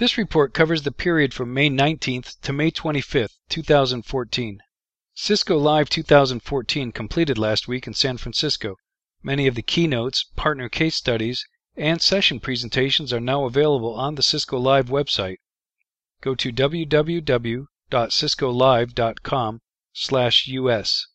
This report covers the period from May 19th to May 25th, 2014. Cisco Live 2014 completed last week in San Francisco. Many of the keynotes, partner case studies, and session presentations are now available on the Cisco Live website. Go to www.ciscolive.com/us.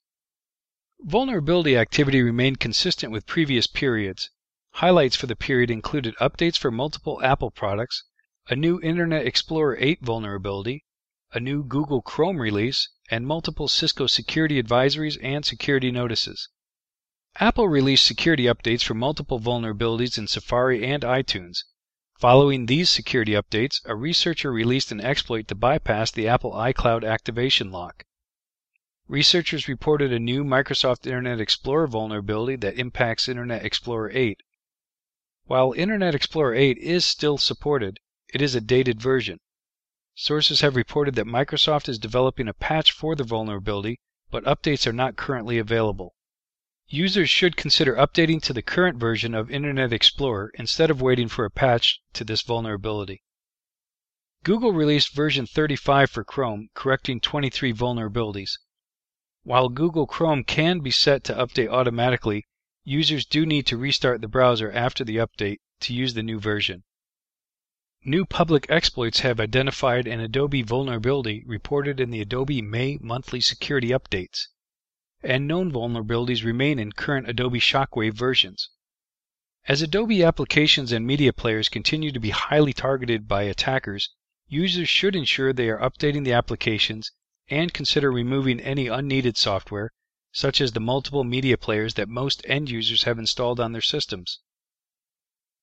Vulnerability activity remained consistent with previous periods. Highlights for the period included updates for multiple Apple products, a new Internet Explorer 8 vulnerability, a new Google Chrome release, and multiple Cisco security advisories and security notices. Apple released security updates for multiple vulnerabilities in Safari and iTunes. Following these security updates, a researcher released an exploit to bypass the Apple iCloud activation lock. Researchers reported a new Microsoft Internet Explorer vulnerability that impacts Internet Explorer 8. While Internet Explorer 8 is still supported, it is a dated version. Sources have reported that Microsoft is developing a patch for the vulnerability, but updates are not currently available. Users should consider updating to the current version of Internet Explorer instead of waiting for a patch to this vulnerability. Google released version 35 for Chrome, correcting 23 vulnerabilities. While Google Chrome can be set to update automatically, users do need to restart the browser after the update to use the new version. New public exploits have identified an Adobe vulnerability reported in the Adobe May monthly security updates, and known vulnerabilities remain in current Adobe Shockwave versions. As Adobe applications and media players continue to be highly targeted by attackers, users should ensure they are updating the applications and consider removing any unneeded software, such as the multiple media players that most end users have installed on their systems.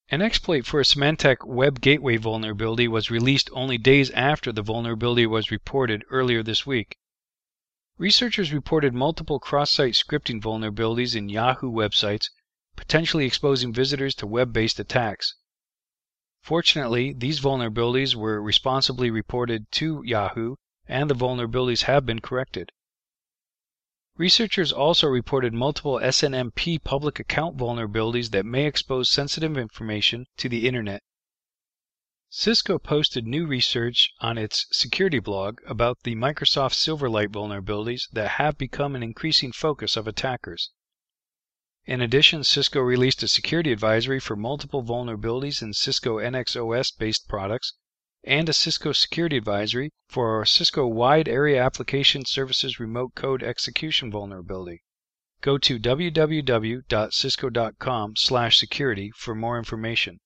An exploit for a Symantec Web Gateway vulnerability was released only days after the vulnerability was reported earlier this week. Researchers reported multiple cross-site scripting vulnerabilities in Yahoo websites, potentially exposing visitors to web-based attacks. Fortunately, these vulnerabilities were responsibly reported to Yahoo, and the vulnerabilities have been corrected. Researchers also reported multiple SNMP public account vulnerabilities that may expose sensitive information to the Internet. Cisco posted new research on its security blog about the Microsoft Silverlight vulnerabilities that have become an increasing focus of attackers. In addition, Cisco released a security advisory for multiple vulnerabilities in Cisco NXOS based products and a Cisco Security Advisory for our Cisco Wide Area Application Services Remote Code Execution Vulnerability. Go to www.cisco.com/security for more information.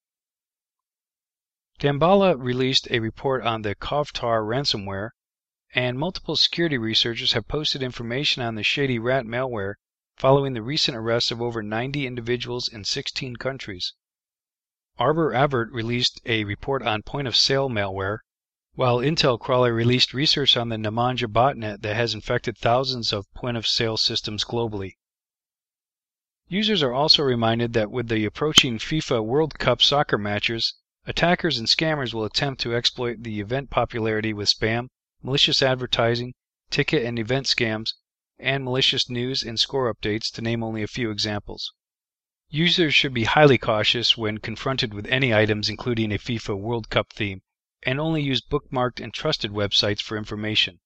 Damballa released a report on the Kovter ransomware, and multiple security researchers have posted information on the Shady Rat malware following the recent arrests of over 90 individuals in 16 countries. Arbor ASERT released a report on point of sale malware, while Intel Crawler released research on the Nemanja botnet that has infected thousands of point of sale systems globally. Users are also reminded that with the approaching FIFA World Cup soccer matches, attackers and scammers will attempt to exploit the event popularity with spam, malicious advertising, ticket and event scams, and malicious news and score updates, to name only a few examples. Users should be highly cautious when confronted with any items including a FIFA World Cup theme, and only use bookmarked and trusted websites for information.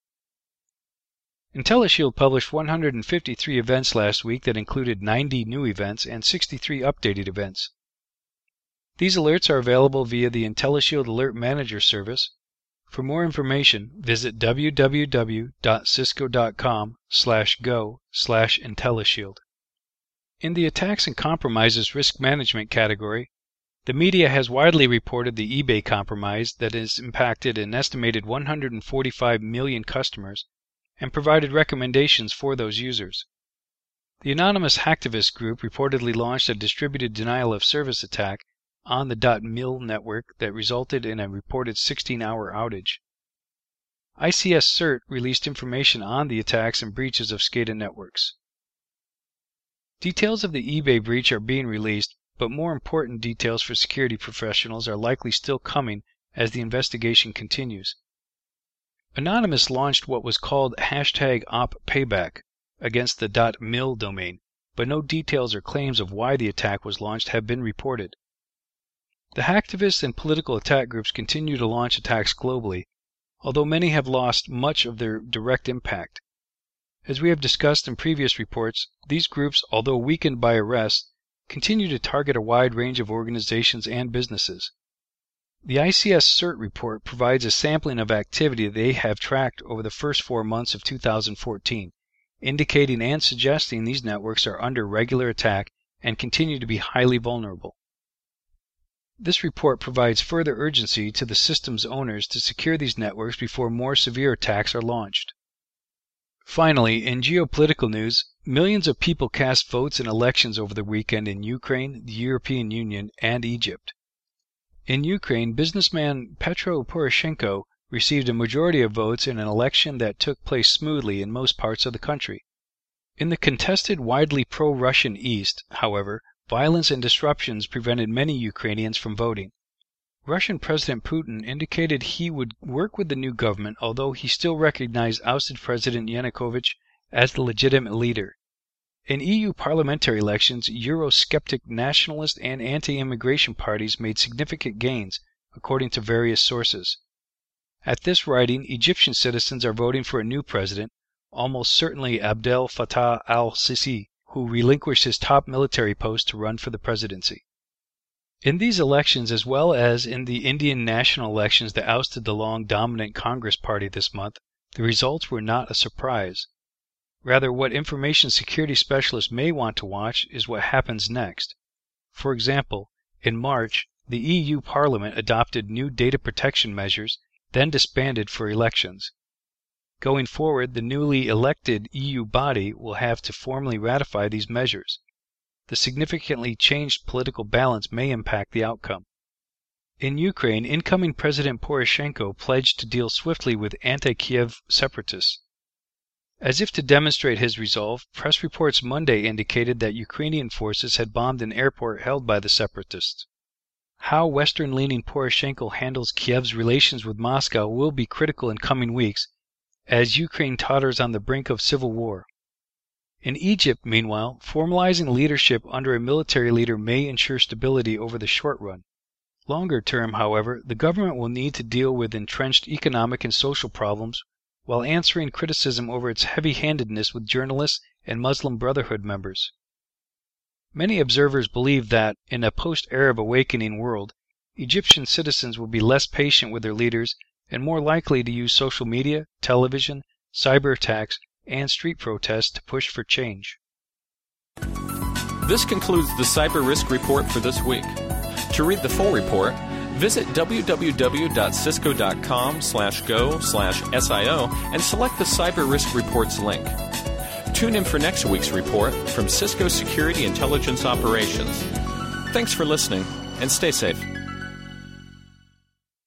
IntelliShield published 153 events last week that included 90 new events and 63 updated events. These alerts are available via the IntelliShield Alert Manager service. For more information, visit www.cisco.com/go/IntelliShield. In the attacks and compromises risk management category, the media has widely reported the eBay compromise that has impacted an estimated 145 million customers and provided recommendations for those users. The anonymous hacktivist group reportedly launched a distributed denial of service attack on the .mil network that resulted in a reported 16-hour outage. ICS CERT released information on the attacks and breaches of SCADA networks. Details of the eBay breach are being released, but more important details for security professionals are likely still coming as the investigation continues. Anonymous launched what was called hashtag op payback against the .mil domain, but no details or claims of why the attack was launched have been reported. The hacktivists and political attack groups continue to launch attacks globally, although many have lost much of their direct impact. As we have discussed in previous reports, these groups, although weakened by arrests, continue to target a wide range of organizations and businesses. The ICS CERT report provides a sampling of activity they have tracked over the first four months of 2014, indicating and suggesting these networks are under regular attack and continue to be highly vulnerable. This report provides further urgency to the system's owners to secure these networks before more severe attacks are launched. Finally, in geopolitical news, millions of people cast votes in elections over the weekend in Ukraine, the European Union, and Egypt. In Ukraine, businessman Petro Poroshenko received a majority of votes in an election that took place smoothly in most parts of the country. In the contested, widely pro Russian East, however, violence and disruptions prevented many Ukrainians from voting. Russian President Putin indicated he would work with the new government, although he still recognized ousted President Yanukovych as the legitimate leader. In EU parliamentary elections, Eurosceptic nationalist and anti immigration parties made significant gains, according to various sources. At this writing, Egyptian citizens are voting for a new president, almost certainly Abdel Fattah al Sisi, who relinquished his top military post to run for the presidency. In these elections, as well as in the Indian national elections that ousted the long dominant Congress party this month, the results were not a surprise. Rather, what information security specialists may want to watch is what happens next. For example, in March, the EU Parliament adopted new data protection measures, then disbanded for elections. Going forward, the newly elected EU body will have to formally ratify these measures the significantly changed political balance may impact the outcome. In Ukraine, incoming President Poroshenko pledged to deal swiftly with anti Kiev separatists. As if to demonstrate his resolve, press reports Monday indicated that Ukrainian forces had bombed an airport held by the separatists. How Western leaning Poroshenko handles Kiev's relations with Moscow will be critical in coming weeks as Ukraine totters on the brink of civil war. In Egypt, meanwhile, formalizing leadership under a military leader may ensure stability over the short run. Longer term, however, the government will need to deal with entrenched economic and social problems while answering criticism over its heavy handedness with journalists and Muslim Brotherhood members. Many observers believe that, in a post Arab awakening world, Egyptian citizens will be less patient with their leaders and more likely to use social media, television, cyber attacks, and street protests to push for change. This concludes the Cyber Risk Report for this week. To read the full report, visit www.cisco.com slash go slash SIO and select the Cyber Risk Reports link. Tune in for next week's report from Cisco Security Intelligence Operations. Thanks for listening and stay safe.